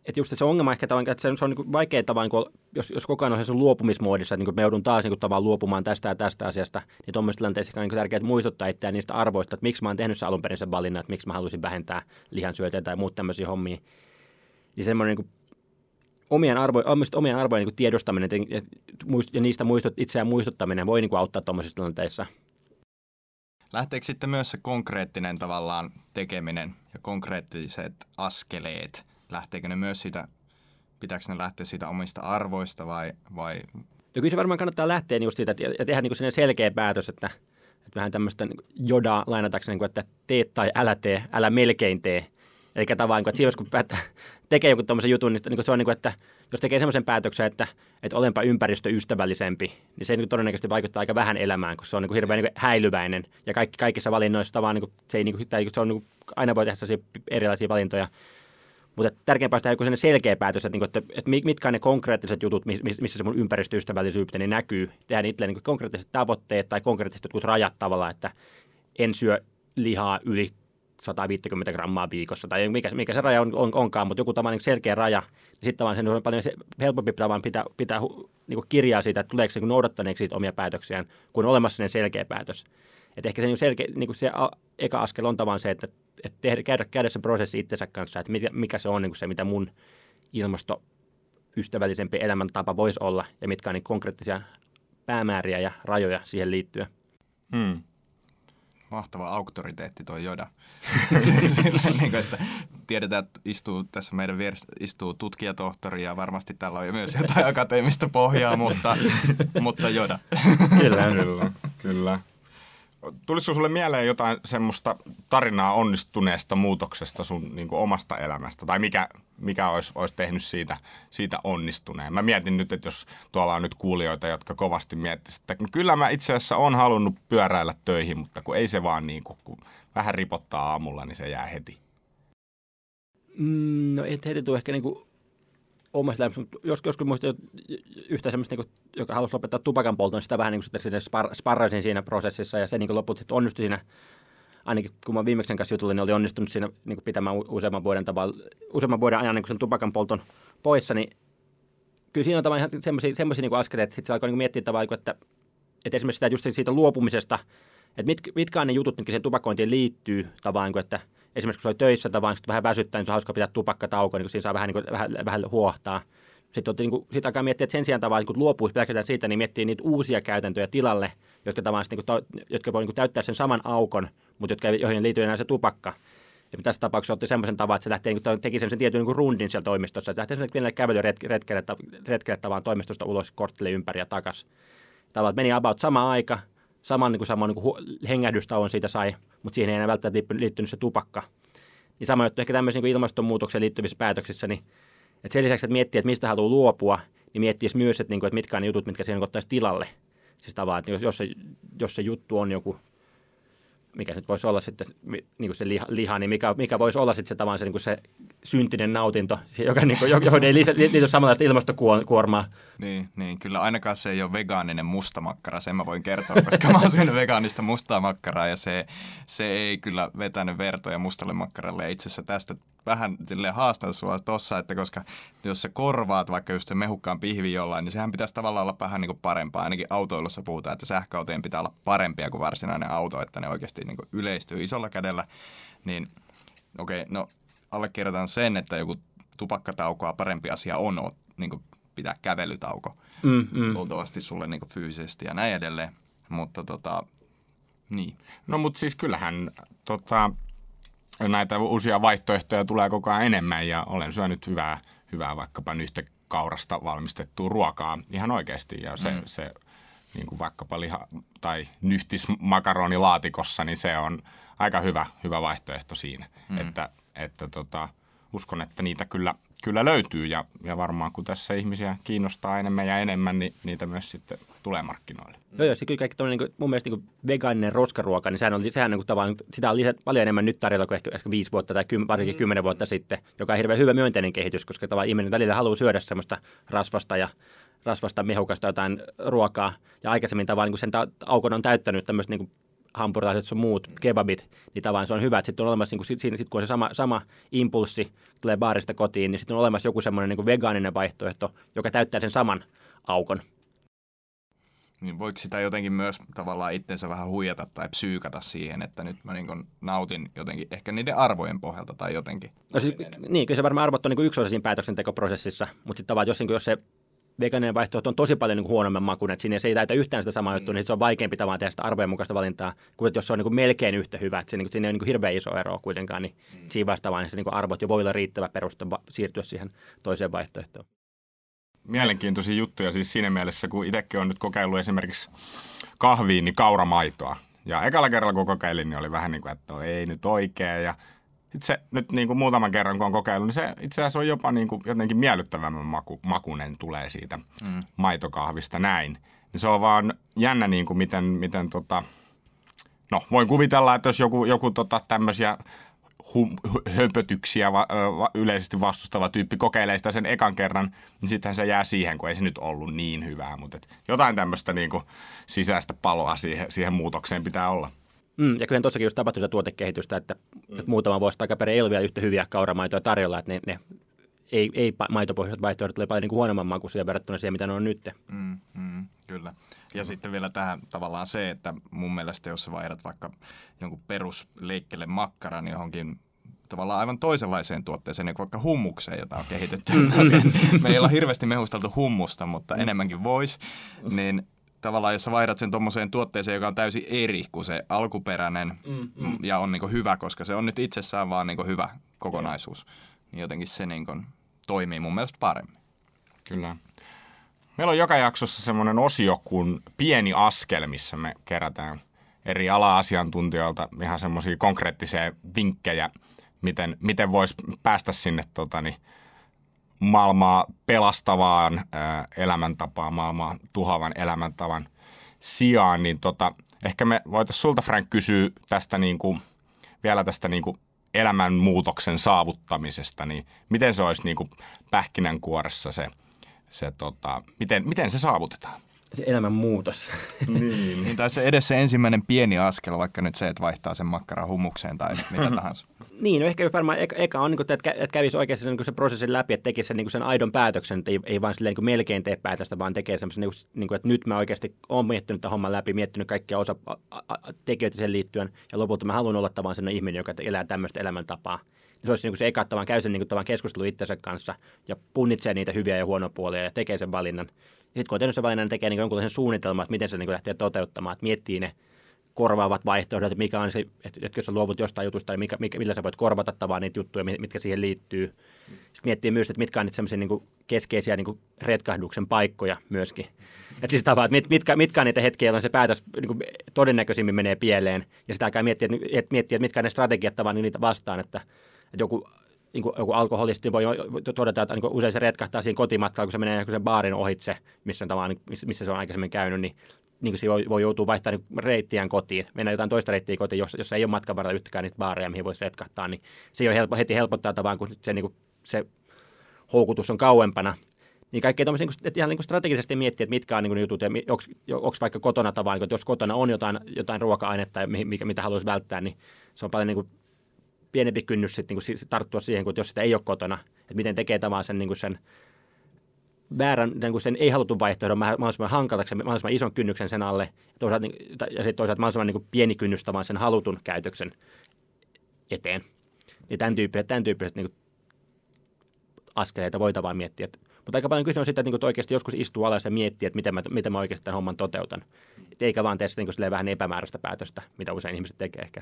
että just se ongelma ehkä tavallaan, että se on niin vaikea tavallaan, niin jos, jos koko ajan on se luopumismuodissa, että niin me joudun taas niin tavallaan luopumaan tästä ja tästä asiasta, niin tuommoisessa tilanteessa on niin tärkeää muistuttaa itseään niistä arvoista, että miksi mä oon tehnyt sen alun perin sen valinnan, että miksi mä haluaisin vähentää lihansyötä tai muut tämmöisiä hommia. Niin semmoinen niin omien, arvo, omien arvojen niin tiedostaminen ja, ja niistä muistut, itseään muistuttaminen voi niin kuin auttaa tuommoisissa tilanteissa. Lähteekö sitten myös se konkreettinen tavallaan tekeminen ja konkreettiset askeleet, lähteekö ne myös siitä, pitääkö ne lähteä siitä omista arvoista vai, vai No kyllä se varmaan kannattaa lähteä just siitä ja tehdä niin selkeä päätös, että, että vähän tämmöistä niin jodaa lainatakseni, niin että tee tai älä tee, älä melkein tee. Eli tavallaan, että siinä kun päättää, tekee joku tuommoisen jutun, niin, niin se on niin kuin, että jos tekee semmoisen päätöksen, että, että olenpa ympäristöystävällisempi, niin se niin todennäköisesti vaikuttaa aika vähän elämään, koska se on niin kuin hirveän niin kuin häilyväinen. Ja kaikki, kaikissa valinnoissa tavallaan niin kuin, se, ei, niin kuin, se on niin kuin, aina voi tehdä erilaisia valintoja. Mutta tärkeämpää on joku selkeä päätös, että, niin kuin, että, että mitkä on ne konkreettiset jutut, missä se mun ympäristöystävällisyyteni näkyy. Tehdään itselleen niin konkreettiset tavoitteet tai konkreettiset jotkut rajat tavalla, että en syö lihaa yli 150 grammaa viikossa, tai mikä, mikä se raja on, on, onkaan, mutta joku tavallaan niin selkeä raja, niin sitten vaan sen on paljon helpompi pitää, pitää niin kirjaa siitä, että tuleeko se noudattaneeksi siitä omia päätöksiään, kun on olemassa selkeä päätös. Et ehkä se, niin selkeä, niin se eka askel on tavallaan se, että, että tehdä, käydä, käydä se prosessi itsensä kanssa, että mikä, mikä se on niin se, mitä mun ilmastoystävällisempi elämäntapa voisi olla, ja mitkä on niin konkreettisia päämääriä ja rajoja siihen liittyen. Hmm mahtava auktoriteetti toi Joda. niin kuin, että tiedetään, että istuu tässä meidän vieressä istuu tutkijatohtori ja varmasti täällä on myös jotain akateemista pohjaa, mutta, mutta Joda. kyllä, kyllä, kyllä. Tulisiko sulle mieleen jotain semmoista tarinaa onnistuneesta muutoksesta sun niin kuin omasta elämästä? Tai mikä, mikä olisi, olisi tehnyt siitä, siitä onnistuneen? Mä mietin nyt, että jos tuolla on nyt kuulijoita, jotka kovasti miettisivät, että kyllä mä itse asiassa on halunnut pyöräillä töihin, mutta kun ei se vaan niin kuin, kun vähän ripottaa aamulla, niin se jää heti. Mm, no ei heti tule ehkä niin kuin elämästä, mutta jos, joskus muistin yhtä semmoista, niin kuin, joka halusi lopettaa tupakan polton, niin sitä vähän niin kuin sitten spar, sparrasin siinä prosessissa ja se niin lopulta sitten onnistui siinä ainakin kun mä viimeksi kanssa jutullin, niin oli onnistunut siinä niin kuin pitämään useamman vuoden, tavalla, useamman vuoden ajan niin sen tupakan polton poissa, niin kyllä siinä on tavallaan ihan semmoisia, semmoisia niin askeleita, että sitten se alkoi niin miettiä tavallaan, että, että esimerkiksi sitä just siitä luopumisesta, että mit, mitkä on ne jutut, mitkä siihen tupakointiin liittyy tavallaan, että – esimerkiksi kun se oli töissä tai vaan vähän väsyttää, niin se on hauska pitää tupakkatauko, niin siinä saa vähän, niin kuin, vähän, vähän huohtaa. Sitten niin kuin, sit alkaa miettiä, että sen sijaan tavallaan niin luopuisi pelkästään siitä, niin miettii niitä uusia käytäntöjä tilalle, jotka, tavallaan, niin kuin, jotka voi niin kuin, täyttää sen saman aukon, mutta jotka, joihin liittyy enää se tupakka. Ja tässä tapauksessa otti semmoisen tavan, että se lähtee, niin teki sen tietyn niin rundin siellä toimistossa. Se lähtee sen pienelle kävelyretkelle, retkelle tavallaan toimistosta ulos korttille ympäri ja takaisin. Tavallaan meni about sama aika, saman niin kuin, saman niin kuin hengähdystauon siitä sai, mutta siihen ei enää välttämättä liittynyt se tupakka. Niin sama juttu ehkä tämmöisiin niin ilmastonmuutokseen liittyvissä päätöksissä, niin että sen lisäksi, että miettii, että mistä haluaa luopua, niin miettisi myös, että, niin kuin, että mitkä on ne jutut, mitkä siihen ottaisi tilalle. Siis tavallaan, että jos se, jos se juttu on joku mikä nyt voisi olla sitten niin kuin se liha, liha, niin mikä, mikä voisi olla sitten se tavallaan se, niin kuin se syntinen nautinto, joka, niin kuin, johon ei liity samanlaista ilmastokuormaa. Niin, niin, kyllä ainakaan se ei ole vegaaninen mustamakkara, sen mä voin kertoa, koska mä oon syönyt vegaanista mustaa makkaraa ja se, se ei kyllä vetänyt vertoja mustalle makkaralle. Itse asiassa tästä vähän sille haastan sua tossa, että koska jos sä korvaat vaikka just se mehukkaan pihvi jollain, niin sehän pitäisi tavallaan olla vähän niin kuin parempaa. Ainakin autoilussa puhutaan, että sähköautojen pitää olla parempia kuin varsinainen auto, että ne oikeasti niin kuin yleistyy isolla kädellä. Niin okei, okay, no allekirjoitan sen, että joku tupakkataukoa parempi asia on niin kuin pitää kävelytauko. Mm, mm. Luultavasti sulle niin kuin fyysisesti ja näin edelleen. Mutta tota, niin. No mutta siis kyllähän tota, näitä uusia vaihtoehtoja tulee koko ajan enemmän ja olen syönyt hyvää, hyvää vaikkapa kaurasta valmistettua ruokaa ihan oikeasti ja se, mm. se niin kuin vaikkapa liha tai nyhtis makaronilaatikossa, niin se on aika hyvä, hyvä vaihtoehto siinä, mm. että, että tota, uskon, että niitä kyllä, kyllä löytyy ja, ja varmaan kun tässä ihmisiä kiinnostaa enemmän ja enemmän, niin niitä myös sitten tulee markkinoille. Joo, joo, se kyllä kaikki niin kuin, mun mielestä niin vegaaninen roskaruoka, niin sehän on, sehän on niin tavallaan, sitä on lisät, paljon enemmän nyt tarjolla kuin ehkä, ehkä viisi vuotta tai kym, varsinkin mm. kymmenen vuotta sitten, joka on hirveän hyvä myönteinen kehitys, koska tavallaan ihminen välillä haluaa syödä semmoista rasvasta ja rasvasta mehukasta jotain ruokaa. Ja aikaisemmin tavallaan niin sen ta- aukon on täyttänyt tämmöistä niin hampurilaiset sun muut kebabit, niin tavallaan se on hyvä, että sitten on olemassa, niin kuin, sit, sit, kun on se sama, sama impulssi tulee baarista kotiin, niin sitten on olemassa joku semmoinen niin vegaaninen vaihtoehto, joka täyttää sen saman aukon. Niin voiko sitä jotenkin myös tavallaan itsensä vähän huijata tai psyykata siihen, että nyt mä niin nautin jotenkin ehkä niiden arvojen pohjalta tai jotenkin? No siis, niin, kyllä se varmaan arvot on niin yksi osa siinä päätöksentekoprosessissa, mutta sitten tavallaan jos, niin jos se vegaaninen vaihtoehto on tosi paljon niin huonomman makuinen, että siinä se ei täytä yhtään sitä samaa mm. juttua, niin se on vaikeampi tavallaan tehdä sitä arvojen mukaista valintaa, kuin että jos se on niin kuin melkein yhtä hyvä, että siinä, niin siinä ei ole niin hirveän iso ero kuitenkaan, niin mm. siinä vastaavaan niin niin arvot jo voi olla riittävä peruste siirtyä siihen toiseen vaihtoehtoon mielenkiintoisia juttuja siis siinä mielessä, kun itsekin on nyt kokeillut esimerkiksi kahviin, niin kauramaitoa. Ja ekalla kerralla kun kokeilin, niin oli vähän niin kuin, että no ei nyt oikein. Ja sitten se nyt niin kuin muutaman kerran kun on kokeillut, niin se itse asiassa on jopa niin kuin jotenkin miellyttävämmän maku, makunen tulee siitä mm. maitokahvista näin. Niin se on vaan jännä niin kuin miten, miten tota, no voin kuvitella, että jos joku, joku tota tämmöisiä hum, hömpötyksiä va, va, yleisesti vastustava tyyppi kokeilee sitä sen ekan kerran, niin sittenhän se jää siihen, kun ei se nyt ollut niin hyvää. Mutta et jotain tämmöistä niin sisäistä paloa siihen, siihen muutokseen pitää olla. Mm, ja kyllä tuossakin just tapahtui tuotekehitystä, että, mm. että muutama vuosi takaperin ei ole vielä yhtä hyviä kauramaitoja tarjolla, että ne, ne ei, ei maitopohjaiset vaihtoehdot oli paljon niin kuin huonomman makuisia verrattuna siihen, mitä ne on nyt. Mm, mm, kyllä. Ja sitten vielä tähän tavallaan se, että mun mielestä jos sä vaihdat vaikka jonkun perusleikkele makkaran johonkin tavallaan aivan toisenlaiseen tuotteeseen, niin kuin vaikka hummukseen, jota on kehitetty. Me ei olla hirveästi mehusteltu hummusta, mutta mm. enemmänkin voisi. Niin tavallaan jos sä vaihdat sen tuommoiseen tuotteeseen, joka on täysin eri kuin se alkuperäinen mm, mm. ja on niin hyvä, koska se on nyt itsessään vaan niin hyvä kokonaisuus, niin jotenkin se niin toimii mun mielestä paremmin. Kyllä. Meillä on joka jaksossa semmoinen osio kuin Pieni askel, missä me kerätään eri ala-asiantuntijoilta ihan semmoisia konkreettisia vinkkejä, miten, miten voisi päästä sinne tota, niin, maailmaa pelastavaan ää, elämäntapaan, maailmaa tuhoavan elämäntavan sijaan, niin tota, ehkä me voitaisiin sulta Frank kysyä tästä niin kuin, vielä tästä niin kuin elämänmuutoksen saavuttamisesta, niin miten se olisi niin kuin pähkinänkuoressa se, se tota, miten, miten se saavutetaan? Se elämänmuutos. niin. niin tai se edes se ensimmäinen pieni askel, vaikka nyt se, että vaihtaa sen makkaran hummukseen tai mitä tahansa. Niin, no ehkä varmaan eka, eka on, niin kuin, että, että kävisi oikeasti sen, niin sen prosessin läpi, että tekisi sen, niin sen aidon päätöksen, että ei, ei vaan silleen, niin melkein tee päätöstä, vaan tekee semmoisen, niin niin että nyt mä oikeasti olen miettinyt tämän homman läpi, miettinyt kaikkia osa tekijöitä sen liittyen, ja lopulta mä haluan olla tavan sellainen ihminen, joka elää tämmöistä elämäntapaa. Niin se olisi niin kuin se eka tavan, käy sen niin kuin, keskustelu itsensä kanssa ja punnitsee niitä hyviä ja huonoja puolia ja tekee sen valinnan. Sitten kun on tehnyt sen valinnan, niin tekee niin jonkunlaisen suunnitelman, että miten se niin kuin lähtee toteuttamaan, että miettii ne korvaavat vaihtoehdot, että mikä on se, että jos sä luovut jostain jutusta, niin mikä, mikä, millä sä voit korvata tavallaan niitä juttuja, mitkä siihen liittyy. Sitten miettii myös, että mitkä on niitä semmoisia niin keskeisiä niin retkahduksen paikkoja myöskin. Että siis tavallaan, että mitkä, mitkä on niitä hetkiä, joilla se päätös niin kuin todennäköisimmin menee pieleen. Ja sitä aikaa miettiä, että, miettiä, että mitkä on ne strategiat tavallaan niin niitä vastaan, että, että joku niin kuin, joku alkoholisti voi todeta, että niin usein se retkahtaa siinä kotimatkalla, kun se menee sen baarin ohitse, missä, on missä se on aikaisemmin käynyt, niin niin kuin voi, voi joutua vaihtamaan niin reittiään kotiin, mennä jotain toista reittiä kotiin, jos, jos ei ole matkan varrella yhtäkään niitä baareja, mihin voisi retkahtaa, niin se jo helppo, heti helpottaa tavallaan, kun se, niin kuin, se houkutus on kauempana. Niin kaikkea tämmöisiä, niin että ihan niin kuin strategisesti miettiä, että mitkä on niin kuin jutut, ja onko vaikka kotona tavallaan, niin että jos kotona on jotain, jotain ruoka-ainetta, mikä, mitä haluaisi välttää, niin se on paljon niin kuin pienempi kynnys sitten niin kuin tarttua siihen, kuin jos sitä ei ole kotona. Että miten tekee tavallaan sen, niin kuin sen väärän, niin kuin sen ei-halutun vaihtoehdon mahdollisimman hankalaksi, mahdollisimman ison kynnyksen sen alle, toisaalta, niin, ja sitten toisaalta mahdollisimman niin kuin pieni kynnys vaan sen halutun käytöksen eteen. Ja tämän tyyppiset, tämän tyyppiset niin kuin askeleita voi vaan miettiä. Et, mutta aika paljon kyse on sitä, että, niin kuin, oikeasti joskus istuu alas ja miettii, että miten mä, miten mä oikeasti tämän homman toteutan. Et eikä vaan tee sitä niin vähän epämääräistä päätöstä, mitä usein ihmiset tekee ehkä.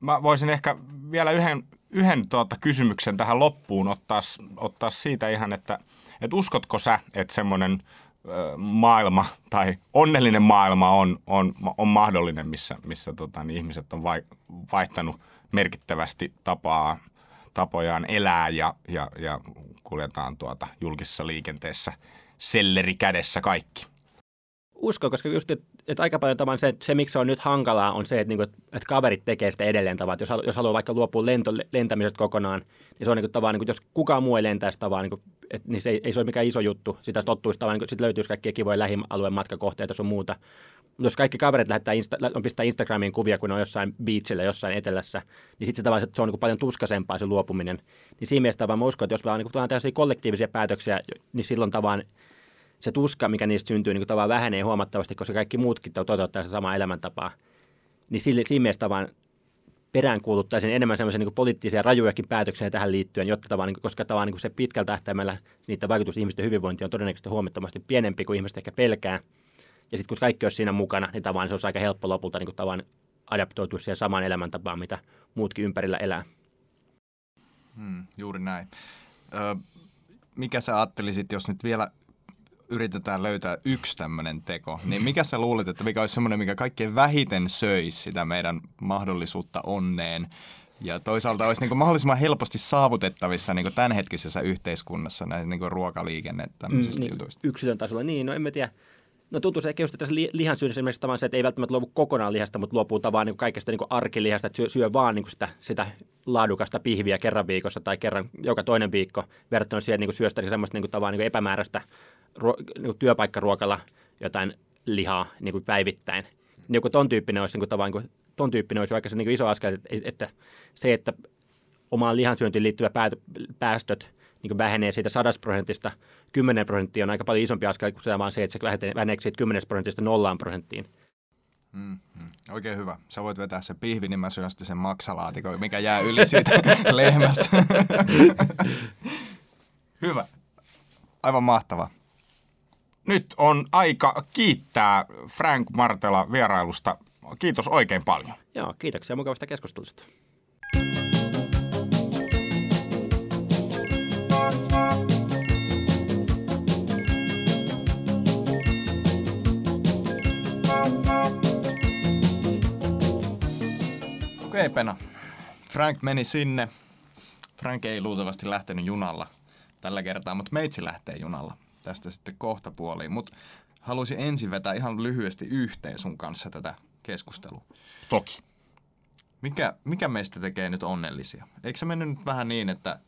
Mä voisin ehkä vielä yhden yhden tuota kysymyksen tähän loppuun ottaa, ottaa siitä ihan, että, että uskotko sä, että semmoinen maailma tai onnellinen maailma on, on, on mahdollinen, missä, missä tota, niin ihmiset on vai, vaihtanut merkittävästi tapaa, tapojaan elää ja, ja, ja kuljetaan tuota julkisessa liikenteessä selleri kädessä kaikki. Uskon, koska just, että että aika paljon tavan se, se, miksi se on nyt hankalaa, on se, että, niin kuin, että kaverit tekee sitä edelleen tavat. Jos, jos haluaa vaikka luopua lento, lentämisestä kokonaan, niin se on niin kuin, tavan, niin kuin, jos kukaan muu ei lentäisi tavan, niin, kuin, et, niin se ei, ei se ole mikään iso juttu. Sitä tottuisi tavan, niin sitten löytyisi kaikkia kivoja lähialueen matkakohteita sun muuta. Mutta jos kaikki kaverit lähettää Insta, on pistää Instagramiin kuvia, kun ne on jossain beachillä, jossain etelässä, niin sitten se, tavan, se on niin paljon tuskaisempaa se luopuminen. Niin siinä mielessä tavan mä uskon, että jos vaan niin kuin, kollektiivisia päätöksiä, niin silloin tavan se tuska, mikä niistä syntyy, niin tavallaan vähenee huomattavasti, koska kaikki muutkin toteuttaa se sama elämäntapaa. Niin sille, siinä mielessä vaan peräänkuuluttaisin enemmän semmoisia niin poliittisia rajujakin päätöksiä tähän liittyen, jotta tavallaan, niin, koska tavallaan niin se pitkällä tähtäimellä niitä vaikutus ihmisten hyvinvointiin on todennäköisesti huomattavasti pienempi kuin ihmiset ehkä pelkää. Ja sitten kun kaikki olisi siinä mukana, niin tavallaan se olisi aika helppo lopulta niin tavallaan adaptoitua siihen samaan elämäntapaan, mitä muutkin ympärillä elää. Hmm, juuri näin. Ö, mikä sä ajattelisit, jos nyt vielä yritetään löytää yksi tämmöinen teko, niin mikä sä luulet, että mikä olisi semmoinen, mikä kaikkein vähiten söisi sitä meidän mahdollisuutta onneen ja toisaalta olisi niin kuin mahdollisimman helposti saavutettavissa niin kuin tämänhetkisessä yhteiskunnassa näin niin kuin ruokaliikenne tämmöisistä mm, niin, jutuista. Yksilön tasolla, niin, no en mä tiedä. No tuntuu se just tässä lihan syönnössä esimerkiksi tavallaan se, että ei välttämättä luovu kokonaan lihasta, mutta luopuu tavallaan niin kaikesta niin arkilihasta, että syö, syö vaan niin sitä, sitä laadukasta pihviä kerran viikossa tai kerran joka toinen viikko verrattuna siihen, että niin syöstä niin semmoista niin tavallaan niin epämääräistä ruo, niin työpaikkaruokalla jotain lihaa niin kuin päivittäin. Niin kuin ton tyyppinen olisi, niin kuin, tavallaan, niin ton tyyppinen olisi se, niin iso askel, että, että se, että omaan lihansyöntiin liittyvät päästöt niin vähenee siitä 100 prosentista 10 prosenttia on aika paljon isompi askel kuin se vaan se, että se vähenee siitä 10 prosentista nollaan prosenttiin. Mm, mm. Oikein hyvä. Sä voit vetää se pihvi, niin mä syön sen maksalaatikon, mikä jää yli siitä lehmästä. hyvä. Aivan mahtava. Nyt on aika kiittää Frank Martela vierailusta. Kiitos oikein paljon. Joo, kiitoksia mukavasta keskustelusta. Okei, Pena. Frank meni sinne. Frank ei luultavasti lähtenyt junalla tällä kertaa, mutta meitsi lähtee junalla. Tästä sitten kohta puoliin. Mutta haluaisin ensin vetää ihan lyhyesti yhteen sun kanssa tätä keskustelua. Toki. Mikä, mikä meistä tekee nyt onnellisia? Eikö se mennyt nyt vähän niin, että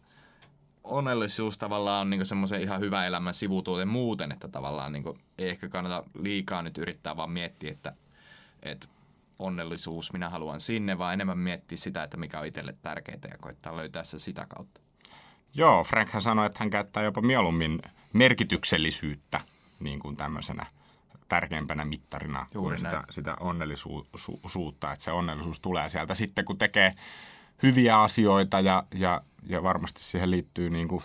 onnellisuus tavallaan on niin semmoisen ihan hyvä elämän sivutuote muuten, että tavallaan niin ei ehkä kannata liikaa nyt yrittää vaan miettiä, että, että onnellisuus, minä haluan sinne, vaan enemmän miettiä sitä, että mikä on itselle tärkeää ja koittaa löytää se sitä kautta. Joo, Frank sanoi, että hän käyttää jopa mieluummin merkityksellisyyttä niin kuin tämmöisenä tärkeimpänä mittarina Juuri kuin sitä, sitä onnellisuutta, että se onnellisuus tulee sieltä sitten, kun tekee hyviä asioita ja, ja, ja varmasti siihen liittyy niin kuin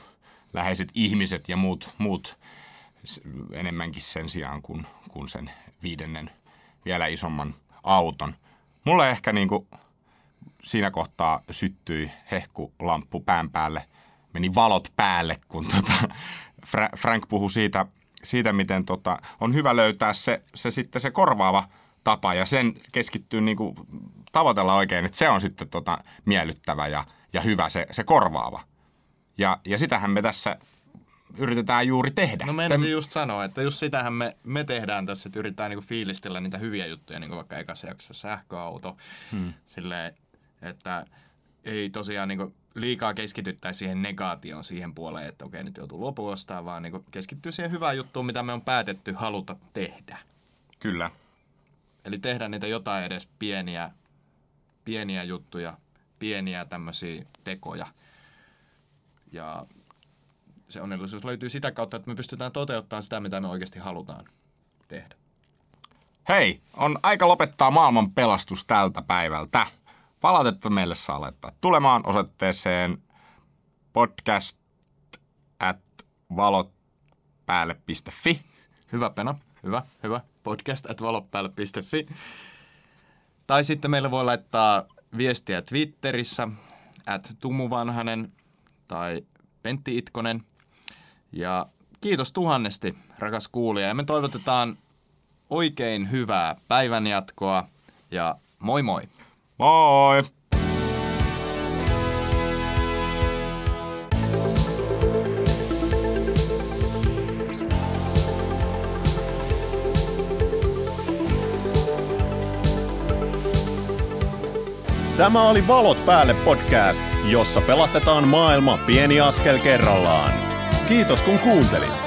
läheiset ihmiset ja muut, muut enemmänkin sen sijaan kuin, kuin sen viidennen vielä isomman auton. Mulle ehkä niin kuin siinä kohtaa syttyi hehkulamppu pään päälle, meni valot päälle, kun tota Fra- Frank puhui siitä, siitä miten tota, on hyvä löytää se, se sitten se korvaava tapa ja sen keskittyy niin kuin tavoitella oikein, että se on sitten tota miellyttävä ja, ja hyvä se, se korvaava. Ja, ja sitähän me tässä yritetään juuri tehdä. No meinasin just sanoa, että just sitähän me, me tehdään tässä, että yritetään niinku fiilistellä niitä hyviä juttuja, niin kuin vaikka ekassa jaksossa sähköauto. Hmm. Silleen, että ei tosiaan niinku liikaa keskityttäisi siihen negaatioon siihen puoleen, että okei nyt joutuu luopuostaan, vaan niinku keskittyy siihen hyvään juttuun, mitä me on päätetty haluta tehdä. Kyllä. Eli tehdä niitä jotain edes pieniä, pieniä juttuja, pieniä tämmöisiä tekoja. Ja se onnellisuus löytyy sitä kautta, että me pystytään toteuttamaan sitä, mitä me oikeasti halutaan tehdä. Hei, on aika lopettaa maailman pelastus tältä päivältä. Palautetta meille saa laittaa tulemaan osoitteeseen podcast at valotpäälle.fi. Hyvä Pena, hyvä, hyvä. Podcast at valotpäälle.fi. Tai sitten meillä voi laittaa viestiä Twitterissä, at Tumu Vanhanen tai Pentti Itkonen – ja kiitos tuhannesti, rakas kuulija. Ja me toivotetaan oikein hyvää päivänjatkoa ja moi moi. Moi! Tämä oli Valot päälle podcast, jossa pelastetaan maailma pieni askel kerrallaan. Kiitos kun kuuntelit.